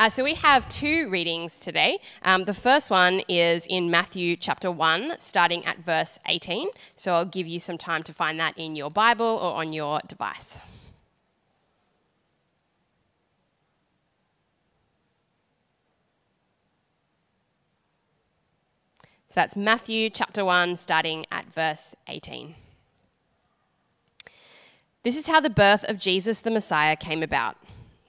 Uh, so we have two readings today. Um, the first one is in Matthew chapter 1, starting at verse 18. So I'll give you some time to find that in your Bible or on your device. So that's Matthew chapter 1, starting at verse 18. This is how the birth of Jesus the Messiah came about.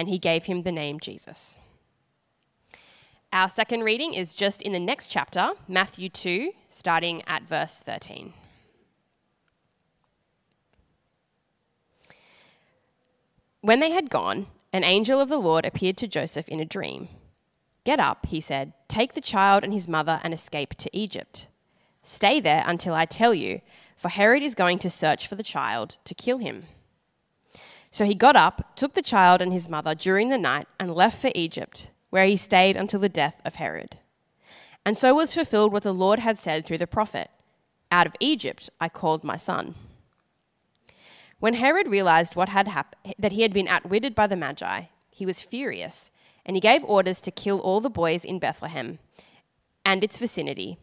and he gave him the name Jesus. Our second reading is just in the next chapter, Matthew 2, starting at verse 13. When they had gone, an angel of the Lord appeared to Joseph in a dream. Get up, he said, take the child and his mother and escape to Egypt. Stay there until I tell you, for Herod is going to search for the child to kill him. So he got up, took the child and his mother during the night, and left for Egypt, where he stayed until the death of Herod. And so was fulfilled what the Lord had said through the prophet Out of Egypt I called my son. When Herod realized what had hap- that he had been outwitted by the Magi, he was furious and he gave orders to kill all the boys in Bethlehem and its vicinity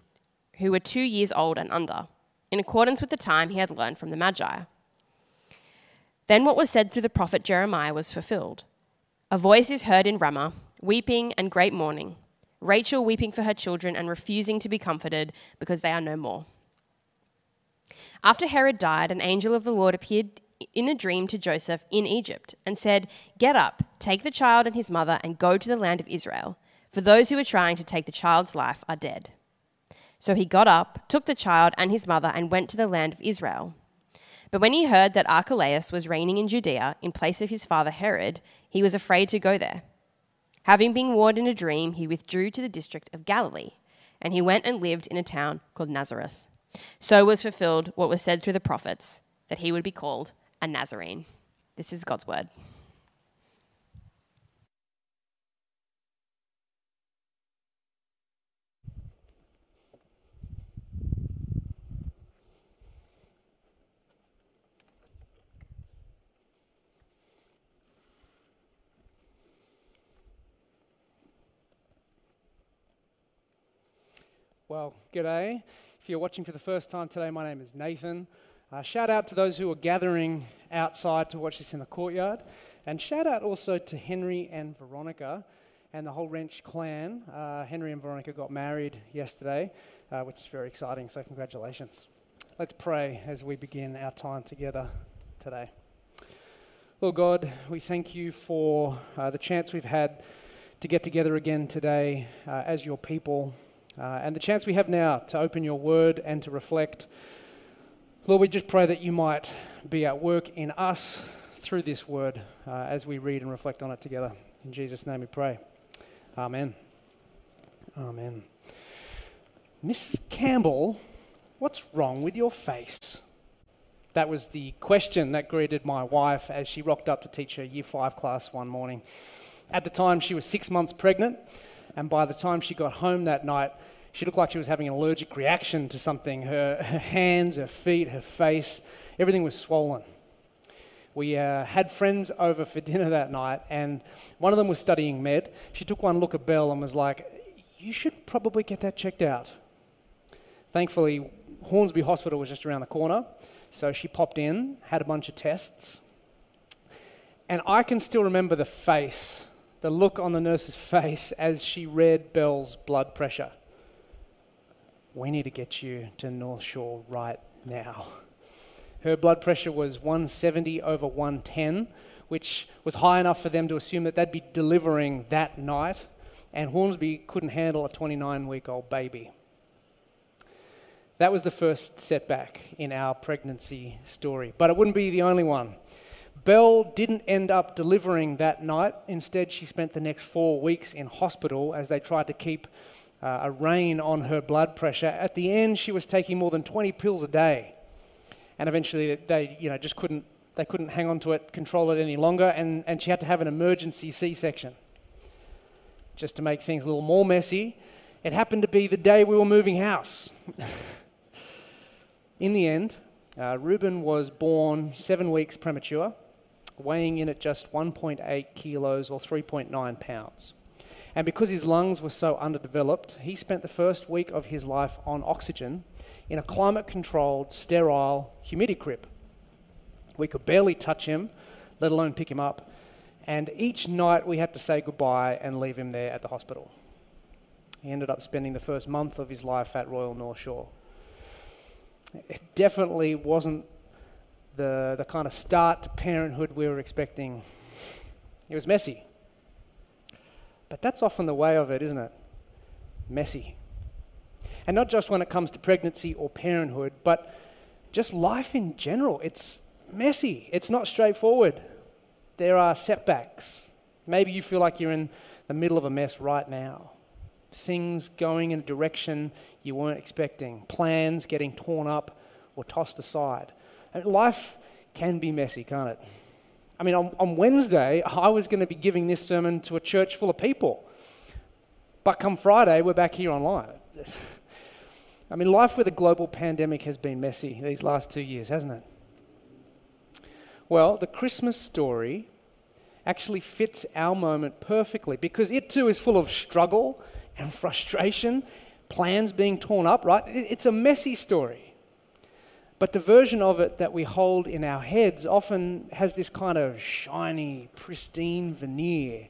who were two years old and under, in accordance with the time he had learned from the Magi. Then what was said through the prophet Jeremiah was fulfilled. A voice is heard in Ramah, weeping and great mourning, Rachel weeping for her children and refusing to be comforted because they are no more. After Herod died, an angel of the Lord appeared in a dream to Joseph in Egypt and said, Get up, take the child and his mother, and go to the land of Israel, for those who are trying to take the child's life are dead. So he got up, took the child and his mother, and went to the land of Israel. But when he heard that Archelaus was reigning in Judea in place of his father Herod, he was afraid to go there. Having been warned in a dream, he withdrew to the district of Galilee, and he went and lived in a town called Nazareth. So was fulfilled what was said through the prophets, that he would be called a Nazarene. This is God's word. Well, g'day. If you're watching for the first time today, my name is Nathan. Uh, shout out to those who are gathering outside to watch this in the courtyard. And shout out also to Henry and Veronica and the whole Wrench clan. Uh, Henry and Veronica got married yesterday, uh, which is very exciting, so congratulations. Let's pray as we begin our time together today. Lord God, we thank you for uh, the chance we've had to get together again today uh, as your people, uh, and the chance we have now to open your word and to reflect Lord, we just pray that you might be at work in us through this word uh, as we read and reflect on it together. In Jesus' name we pray. Amen. Amen. Miss Campbell, what's wrong with your face? That was the question that greeted my wife as she rocked up to teach her year five class one morning. At the time, she was six months pregnant, and by the time she got home that night, she looked like she was having an allergic reaction to something. Her, her hands, her feet, her face, everything was swollen. We uh, had friends over for dinner that night, and one of them was studying med. She took one look at Belle and was like, You should probably get that checked out. Thankfully, Hornsby Hospital was just around the corner, so she popped in, had a bunch of tests, and I can still remember the face the look on the nurse's face as she read Belle's blood pressure. We need to get you to North Shore right now. Her blood pressure was 170 over 110, which was high enough for them to assume that they'd be delivering that night, and Hornsby couldn't handle a 29 week old baby. That was the first setback in our pregnancy story, but it wouldn't be the only one. Belle didn't end up delivering that night. Instead, she spent the next four weeks in hospital as they tried to keep uh, a rein on her blood pressure. At the end, she was taking more than 20 pills a day. And eventually, they you know, just couldn't, they couldn't hang on to it, control it any longer, and, and she had to have an emergency C section. Just to make things a little more messy, it happened to be the day we were moving house. In the end, uh, Reuben was born seven weeks premature, weighing in at just 1.8 kilos or 3.9 pounds. And because his lungs were so underdeveloped, he spent the first week of his life on oxygen in a climate controlled, sterile humidicrib. We could barely touch him, let alone pick him up. And each night we had to say goodbye and leave him there at the hospital. He ended up spending the first month of his life at Royal North Shore it definitely wasn't the, the kind of start to parenthood we were expecting. It was messy. But that's often the way of it, isn't it? Messy. And not just when it comes to pregnancy or parenthood, but just life in general. It's messy, it's not straightforward. There are setbacks. Maybe you feel like you're in the middle of a mess right now things going in a direction you weren't expecting, plans getting torn up or tossed aside. Life can be messy, can't it? I mean, on, on Wednesday, I was going to be giving this sermon to a church full of people. But come Friday, we're back here online. I mean, life with a global pandemic has been messy these last two years, hasn't it? Well, the Christmas story actually fits our moment perfectly because it too is full of struggle and frustration, plans being torn up, right? It's a messy story. But the version of it that we hold in our heads often has this kind of shiny, pristine veneer,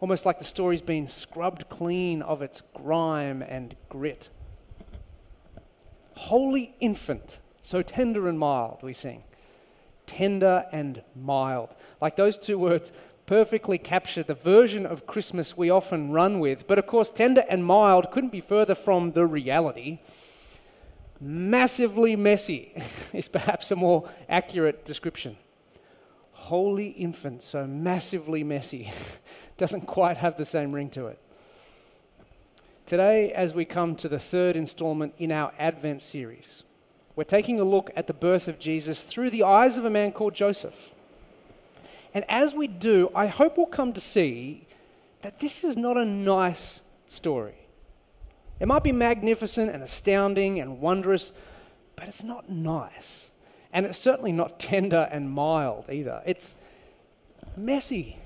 almost like the story's been scrubbed clean of its grime and grit. Holy infant, so tender and mild, we sing. Tender and mild. Like those two words perfectly capture the version of Christmas we often run with. But of course, tender and mild couldn't be further from the reality. Massively messy is perhaps a more accurate description. Holy infant, so massively messy, doesn't quite have the same ring to it. Today, as we come to the third installment in our Advent series, we're taking a look at the birth of Jesus through the eyes of a man called Joseph. And as we do, I hope we'll come to see that this is not a nice story. It might be magnificent and astounding and wondrous, but it's not nice. And it's certainly not tender and mild either. It's messy.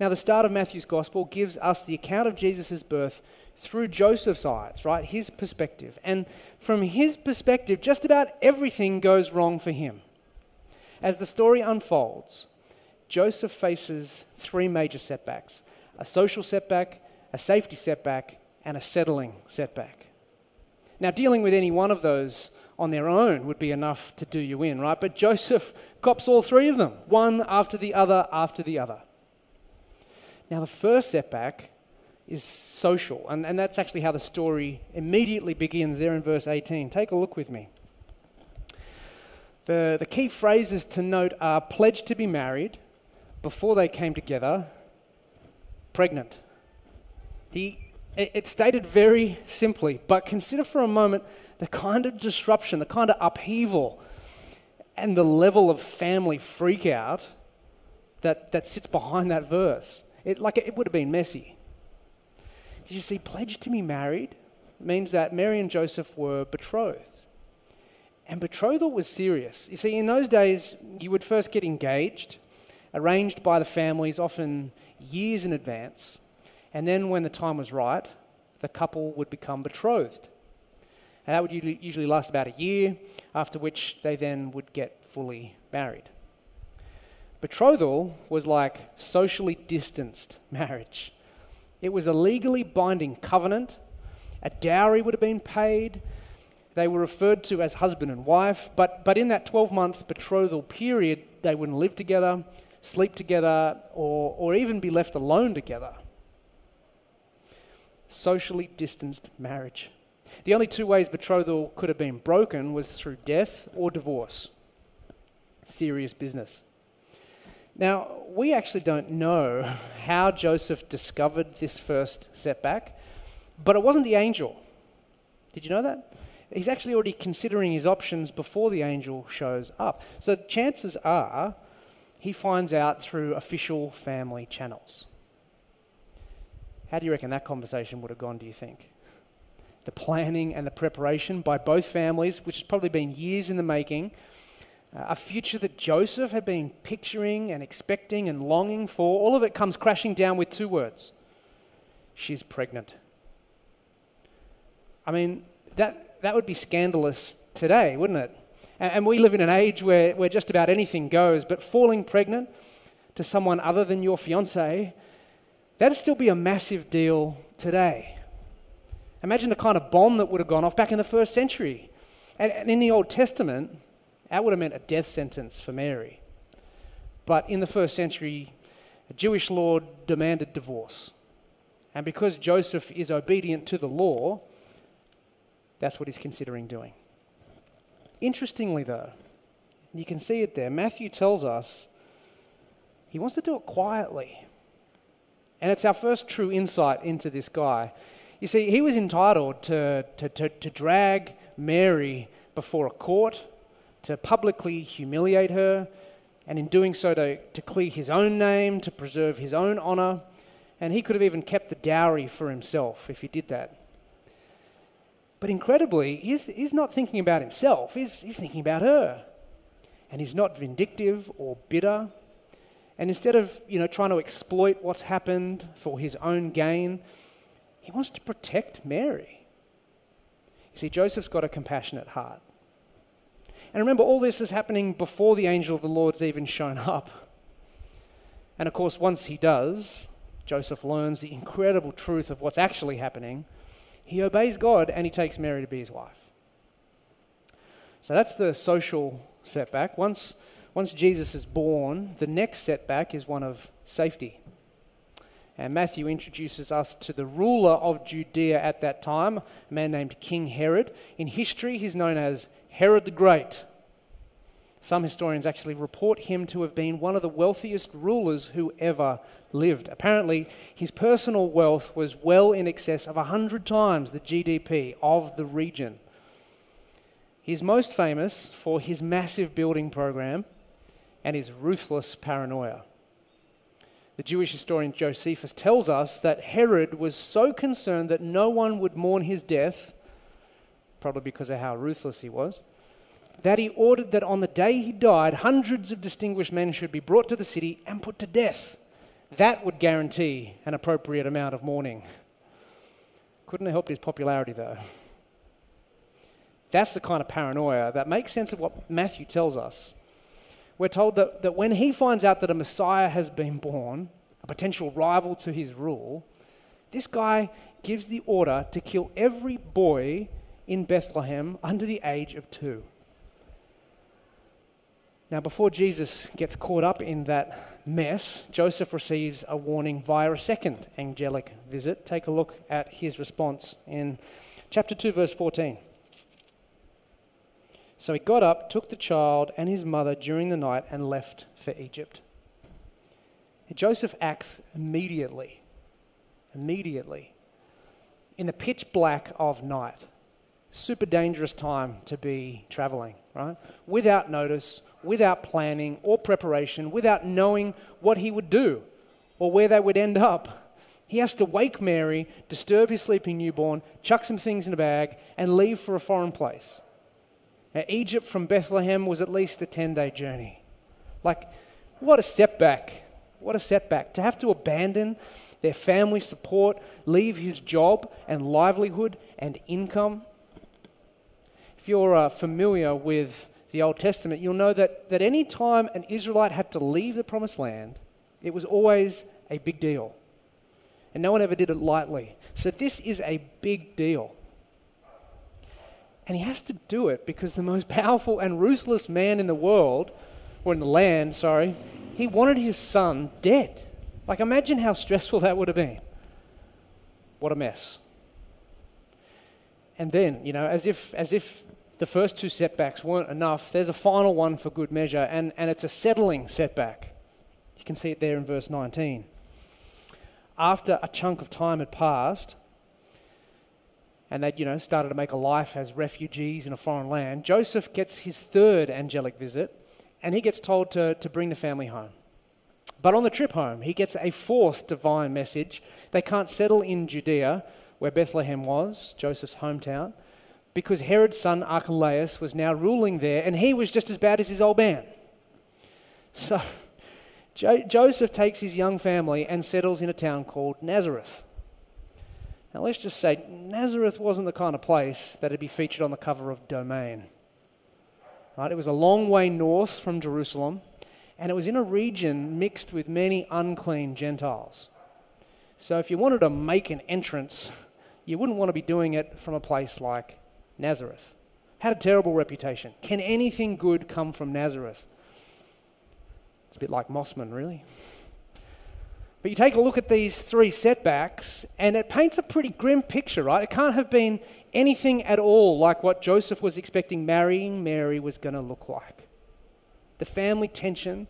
Now, the start of Matthew's gospel gives us the account of Jesus' birth through Joseph's eyes, right? His perspective. And from his perspective, just about everything goes wrong for him. As the story unfolds, Joseph faces three major setbacks a social setback, a safety setback, and a settling setback. Now, dealing with any one of those on their own would be enough to do you in, right? But Joseph cops all three of them, one after the other after the other. Now, the first setback is social, and, and that's actually how the story immediately begins there in verse 18. Take a look with me. The, the key phrases to note are pledged to be married, before they came together, pregnant. He, it, it stated very simply, but consider for a moment the kind of disruption, the kind of upheaval, and the level of family freakout that, that sits behind that verse. It, like it would have been messy. You see, pledged to be married means that Mary and Joseph were betrothed. And betrothal was serious. You see, in those days, you would first get engaged, arranged by the families, often years in advance. And then, when the time was right, the couple would become betrothed. And that would usually last about a year, after which they then would get fully married. Betrothal was like socially distanced marriage. It was a legally binding covenant. A dowry would have been paid. They were referred to as husband and wife, but, but in that 12 month betrothal period, they wouldn't live together, sleep together, or, or even be left alone together. Socially distanced marriage. The only two ways betrothal could have been broken was through death or divorce. Serious business. Now, we actually don't know how Joseph discovered this first setback, but it wasn't the angel. Did you know that? He's actually already considering his options before the angel shows up. So chances are he finds out through official family channels. How do you reckon that conversation would have gone, do you think? The planning and the preparation by both families, which has probably been years in the making, uh, a future that Joseph had been picturing and expecting and longing for, all of it comes crashing down with two words She's pregnant. I mean, that, that would be scandalous today, wouldn't it? And, and we live in an age where, where just about anything goes, but falling pregnant to someone other than your fiance, that'd still be a massive deal today. Imagine the kind of bomb that would have gone off back in the first century. And, and in the Old Testament, that would have meant a death sentence for Mary. But in the first century, a Jewish law demanded divorce. And because Joseph is obedient to the law, that's what he's considering doing. Interestingly, though, you can see it there. Matthew tells us he wants to do it quietly. And it's our first true insight into this guy. You see, he was entitled to, to, to, to drag Mary before a court, to publicly humiliate her, and in doing so, to, to clear his own name, to preserve his own honor. And he could have even kept the dowry for himself if he did that. But incredibly, he's, he's not thinking about himself, he's, he's thinking about her. And he's not vindictive or bitter. And instead of you know, trying to exploit what's happened for his own gain, he wants to protect Mary. You see, Joseph's got a compassionate heart. And remember, all this is happening before the angel of the Lord's even shown up. And of course, once he does, Joseph learns the incredible truth of what's actually happening he obeys God and he takes Mary to be his wife. So that's the social setback. Once, once Jesus is born, the next setback is one of safety. And Matthew introduces us to the ruler of Judea at that time, a man named King Herod. In history, he's known as Herod the Great. Some historians actually report him to have been one of the wealthiest rulers who ever lived. Apparently, his personal wealth was well in excess of 100 times the GDP of the region. He's most famous for his massive building program and his ruthless paranoia. The Jewish historian Josephus tells us that Herod was so concerned that no one would mourn his death, probably because of how ruthless he was, that he ordered that on the day he died, hundreds of distinguished men should be brought to the city and put to death. That would guarantee an appropriate amount of mourning. Couldn't have helped his popularity, though. That's the kind of paranoia that makes sense of what Matthew tells us. We're told that, that when he finds out that a Messiah has been born, a potential rival to his rule, this guy gives the order to kill every boy in Bethlehem under the age of two. Now, before Jesus gets caught up in that mess, Joseph receives a warning via a second angelic visit. Take a look at his response in chapter 2, verse 14. So he got up, took the child and his mother during the night, and left for Egypt. Joseph acts immediately. Immediately. In the pitch black of night. Super dangerous time to be traveling, right? Without notice, without planning or preparation, without knowing what he would do or where they would end up. He has to wake Mary, disturb his sleeping newborn, chuck some things in a bag, and leave for a foreign place. Now, Egypt from Bethlehem was at least a 10 day journey. Like, what a setback. What a setback. To have to abandon their family support, leave his job and livelihood and income. If you're uh, familiar with the Old Testament, you'll know that, that any time an Israelite had to leave the promised land, it was always a big deal. And no one ever did it lightly. So this is a big deal. And he has to do it because the most powerful and ruthless man in the world, or in the land, sorry, he wanted his son dead. Like, imagine how stressful that would have been. What a mess. And then, you know, as if, as if the first two setbacks weren't enough, there's a final one for good measure, and, and it's a settling setback. You can see it there in verse 19. After a chunk of time had passed, and they'd, you know, started to make a life as refugees in a foreign land, Joseph gets his third angelic visit, and he gets told to, to bring the family home. But on the trip home, he gets a fourth divine message. They can't settle in Judea, where Bethlehem was, Joseph's hometown, because Herod's son Archelaus was now ruling there, and he was just as bad as his old man. So jo- Joseph takes his young family and settles in a town called Nazareth. Now, let's just say Nazareth wasn't the kind of place that'd be featured on the cover of Domain. Right? It was a long way north from Jerusalem and it was in a region mixed with many unclean Gentiles. So if you wanted to make an entrance, you wouldn't want to be doing it from a place like Nazareth. Had a terrible reputation. Can anything good come from Nazareth? It's a bit like Mosman, really. But you take a look at these three setbacks, and it paints a pretty grim picture, right? It can't have been anything at all like what Joseph was expecting marrying Mary was going to look like the family tension,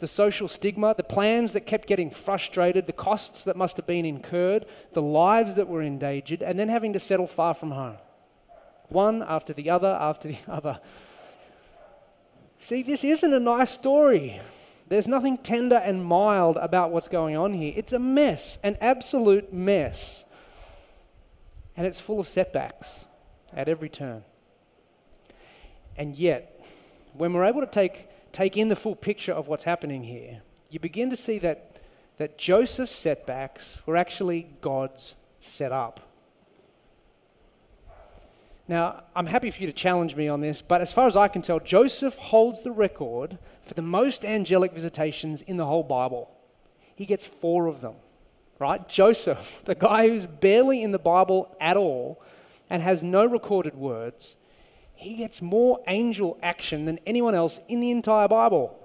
the social stigma, the plans that kept getting frustrated, the costs that must have been incurred, the lives that were endangered, and then having to settle far from home. One after the other after the other. See, this isn't a nice story. There's nothing tender and mild about what's going on here. It's a mess, an absolute mess. And it's full of setbacks at every turn. And yet, when we're able to take take in the full picture of what's happening here, you begin to see that, that Joseph's setbacks were actually God's setup. Now, I'm happy for you to challenge me on this, but as far as I can tell, Joseph holds the record for the most angelic visitations in the whole Bible. He gets four of them, right? Joseph, the guy who's barely in the Bible at all and has no recorded words, he gets more angel action than anyone else in the entire Bible.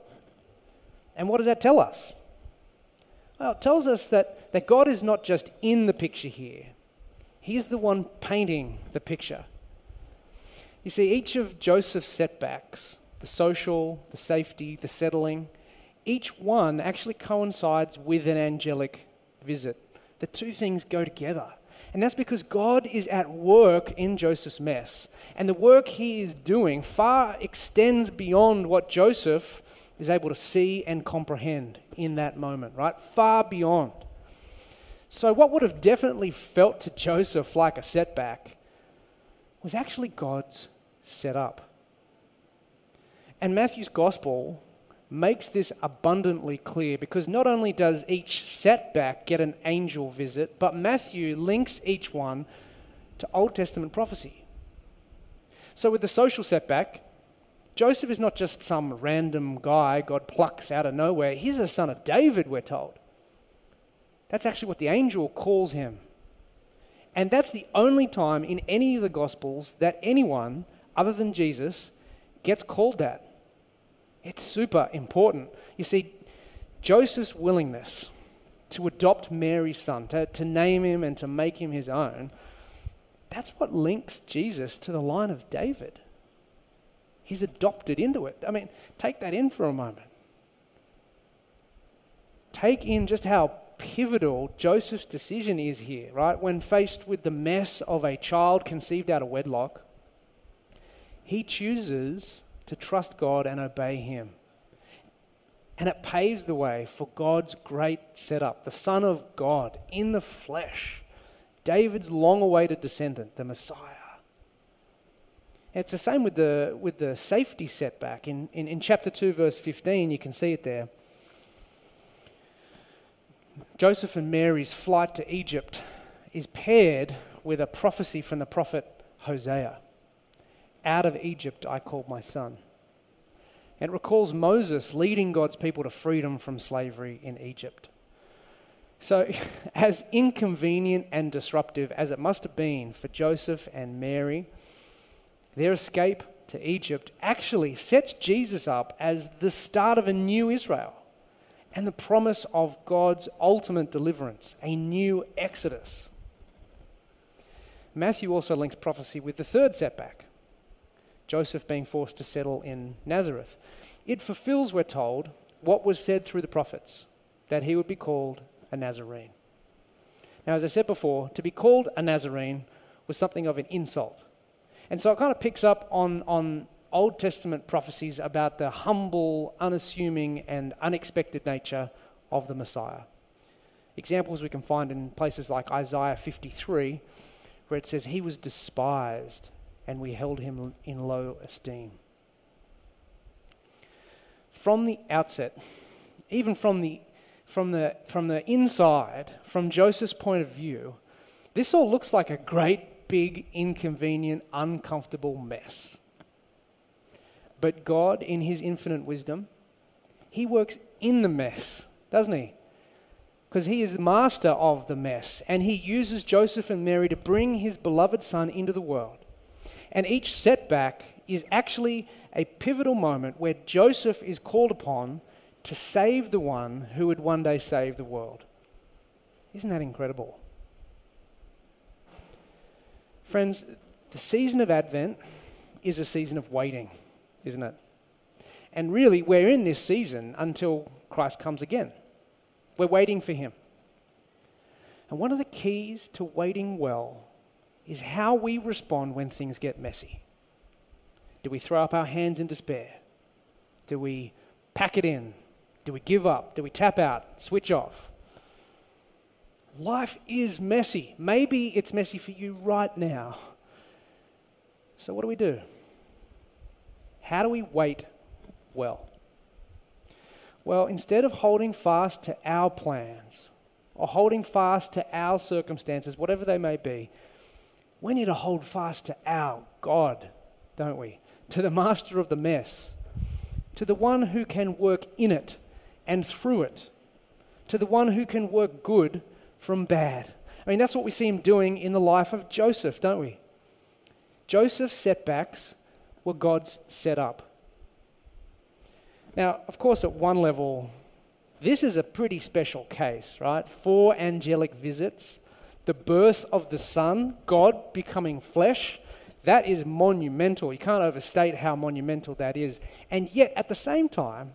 And what does that tell us? Well, it tells us that, that God is not just in the picture here, He's the one painting the picture. You see, each of Joseph's setbacks, the social, the safety, the settling, each one actually coincides with an angelic visit. The two things go together. And that's because God is at work in Joseph's mess. And the work he is doing far extends beyond what Joseph is able to see and comprehend in that moment, right? Far beyond. So, what would have definitely felt to Joseph like a setback was actually God's setup. And Matthew's gospel makes this abundantly clear because not only does each setback get an angel visit, but Matthew links each one to Old Testament prophecy. So, with the social setback, Joseph is not just some random guy God plucks out of nowhere. He's a son of David, we're told. That's actually what the angel calls him. And that's the only time in any of the Gospels that anyone other than Jesus gets called that. It's super important. You see, Joseph's willingness to adopt Mary's son, to, to name him and to make him his own, that's what links Jesus to the line of David. He's adopted into it. I mean, take that in for a moment. Take in just how pivotal Joseph's decision is here, right? When faced with the mess of a child conceived out of wedlock, he chooses to trust God and obey Him. And it paves the way for God's great setup, the Son of God in the flesh, David's long awaited descendant, the Messiah. It's the same with the, with the safety setback. In, in, in chapter 2, verse 15, you can see it there. Joseph and Mary's flight to Egypt is paired with a prophecy from the prophet Hosea. Out of Egypt I called my son. It recalls Moses leading God's people to freedom from slavery in Egypt. So, as inconvenient and disruptive as it must have been for Joseph and Mary, their escape to Egypt actually sets Jesus up as the start of a new Israel and the promise of God's ultimate deliverance, a new exodus. Matthew also links prophecy with the third setback Joseph being forced to settle in Nazareth. It fulfills, we're told, what was said through the prophets that he would be called a Nazarene. Now, as I said before, to be called a Nazarene was something of an insult. And so it kind of picks up on, on Old Testament prophecies about the humble, unassuming, and unexpected nature of the Messiah. Examples we can find in places like Isaiah 53, where it says, He was despised, and we held him in low esteem. From the outset, even from the, from the, from the inside, from Joseph's point of view, this all looks like a great, big, inconvenient, uncomfortable mess. But God, in His infinite wisdom, He works in the mess, doesn't He? Because He is the master of the mess, and He uses Joseph and Mary to bring His beloved Son into the world. And each setback is actually a pivotal moment where Joseph is called upon to save the one who would one day save the world. Isn't that incredible? Friends, the season of Advent is a season of waiting isn't it? And really, we're in this season until Christ comes again. We're waiting for him. And one of the keys to waiting well is how we respond when things get messy. Do we throw up our hands in despair? Do we pack it in? Do we give up? Do we tap out? Switch off? Life is messy. Maybe it's messy for you right now. So, what do we do? How do we wait well? Well, instead of holding fast to our plans or holding fast to our circumstances, whatever they may be, we need to hold fast to our God, don't we? To the master of the mess, to the one who can work in it and through it, to the one who can work good from bad. I mean, that's what we see him doing in the life of Joseph, don't we? Joseph's setbacks were God's set up. Now, of course, at one level, this is a pretty special case, right? Four angelic visits, the birth of the Son, God becoming flesh. That is monumental. You can't overstate how monumental that is. And yet, at the same time,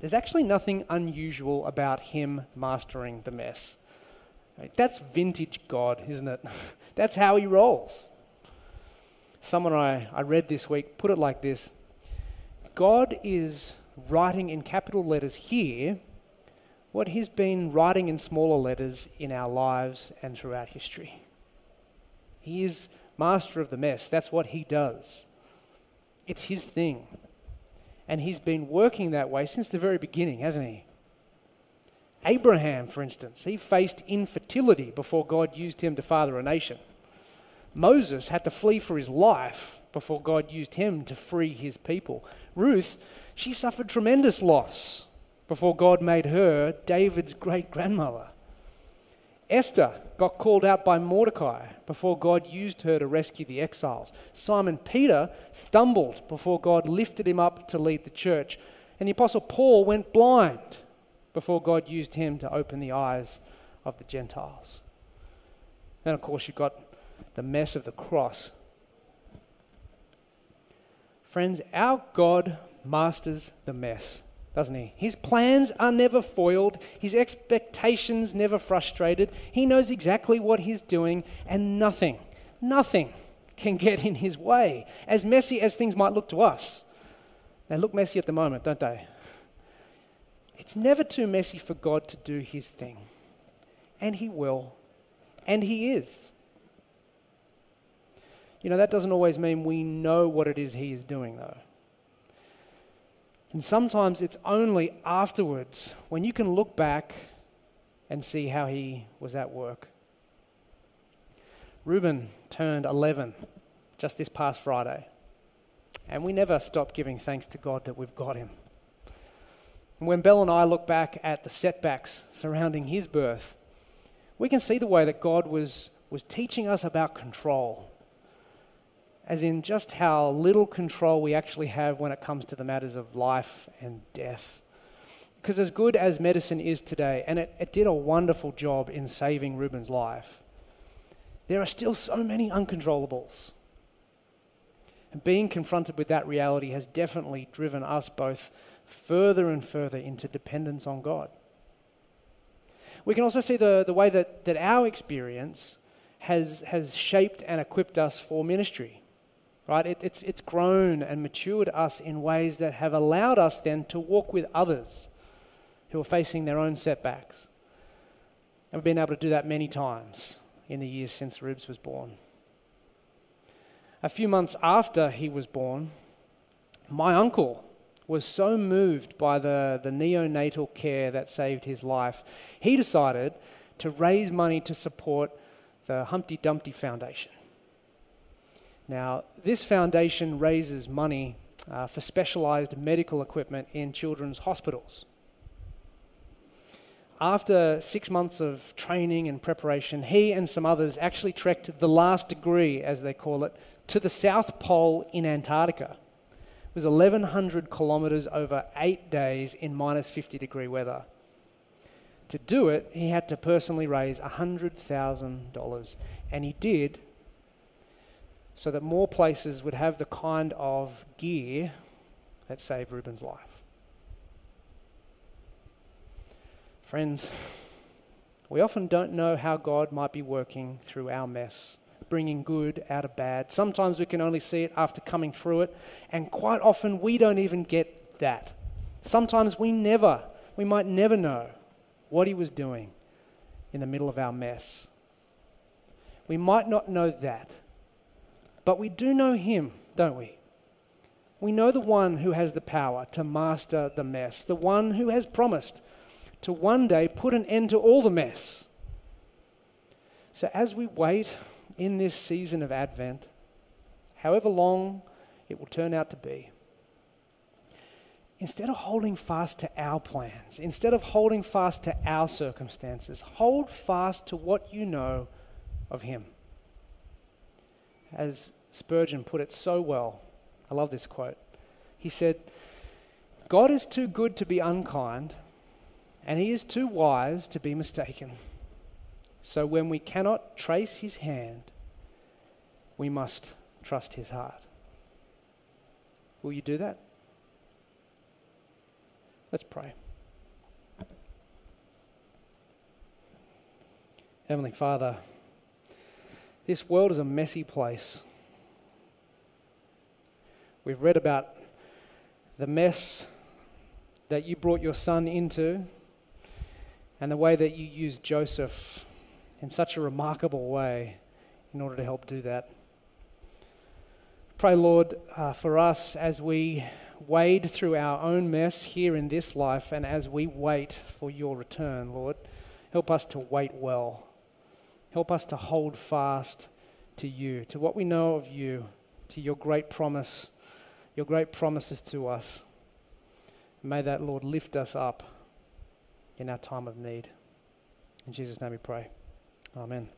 there's actually nothing unusual about him mastering the mess. That's vintage God, isn't it? That's how he rolls. Someone I, I read this week put it like this God is writing in capital letters here what He's been writing in smaller letters in our lives and throughout history. He is master of the mess. That's what He does, it's His thing. And He's been working that way since the very beginning, hasn't He? Abraham, for instance, he faced infertility before God used him to father a nation. Moses had to flee for his life before God used him to free his people. Ruth, she suffered tremendous loss before God made her David's great grandmother. Esther got called out by Mordecai before God used her to rescue the exiles. Simon Peter stumbled before God lifted him up to lead the church. And the Apostle Paul went blind before God used him to open the eyes of the Gentiles. And of course, you've got the mess of the cross. Friends, our God masters the mess, doesn't he? His plans are never foiled, his expectations never frustrated. He knows exactly what he's doing, and nothing, nothing can get in his way, as messy as things might look to us. They look messy at the moment, don't they? It's never too messy for God to do his thing. And he will. And he is. You know, that doesn't always mean we know what it is He is doing, though. And sometimes it's only afterwards when you can look back and see how He was at work. Reuben turned 11 just this past Friday. And we never stop giving thanks to God that we've got him. And when Belle and I look back at the setbacks surrounding his birth, we can see the way that God was, was teaching us about control, as in just how little control we actually have when it comes to the matters of life and death. Because as good as medicine is today, and it, it did a wonderful job in saving Reuben's life, there are still so many uncontrollables. And being confronted with that reality has definitely driven us both further and further into dependence on God. We can also see the, the way that, that our experience has, has shaped and equipped us for ministry. Right? It, it's, it's grown and matured us in ways that have allowed us then to walk with others who are facing their own setbacks. And we've been able to do that many times in the years since Rubes was born. A few months after he was born, my uncle was so moved by the, the neonatal care that saved his life, he decided to raise money to support the Humpty Dumpty Foundation. Now, this foundation raises money uh, for specialized medical equipment in children's hospitals after six months of training and preparation, he and some others actually trekked the last degree, as they call it, to the South Pole in Antarctica. It was 1,100 kilometers over eight days in minus 50 degree weather. To do it, he had to personally raise $100,000, and he did so that more places would have the kind of gear that saved Reuben's life. Friends, we often don't know how God might be working through our mess, bringing good out of bad. Sometimes we can only see it after coming through it, and quite often we don't even get that. Sometimes we never, we might never know what He was doing in the middle of our mess. We might not know that, but we do know Him, don't we? We know the one who has the power to master the mess, the one who has promised to one day put an end to all the mess. So, as we wait in this season of Advent, however long it will turn out to be, instead of holding fast to our plans, instead of holding fast to our circumstances, hold fast to what you know of Him. As Spurgeon put it so well, I love this quote. He said, God is too good to be unkind and he is too wise to be mistaken. So when we cannot trace his hand, we must trust his heart. Will you do that? Let's pray. Heavenly Father, this world is a messy place. We've read about the mess that you brought your son into and the way that you used Joseph in such a remarkable way in order to help do that. Pray, Lord, uh, for us as we wade through our own mess here in this life and as we wait for your return, Lord, help us to wait well. Help us to hold fast to you, to what we know of you, to your great promise, your great promises to us. May that, Lord, lift us up in our time of need. In Jesus' name we pray. Amen.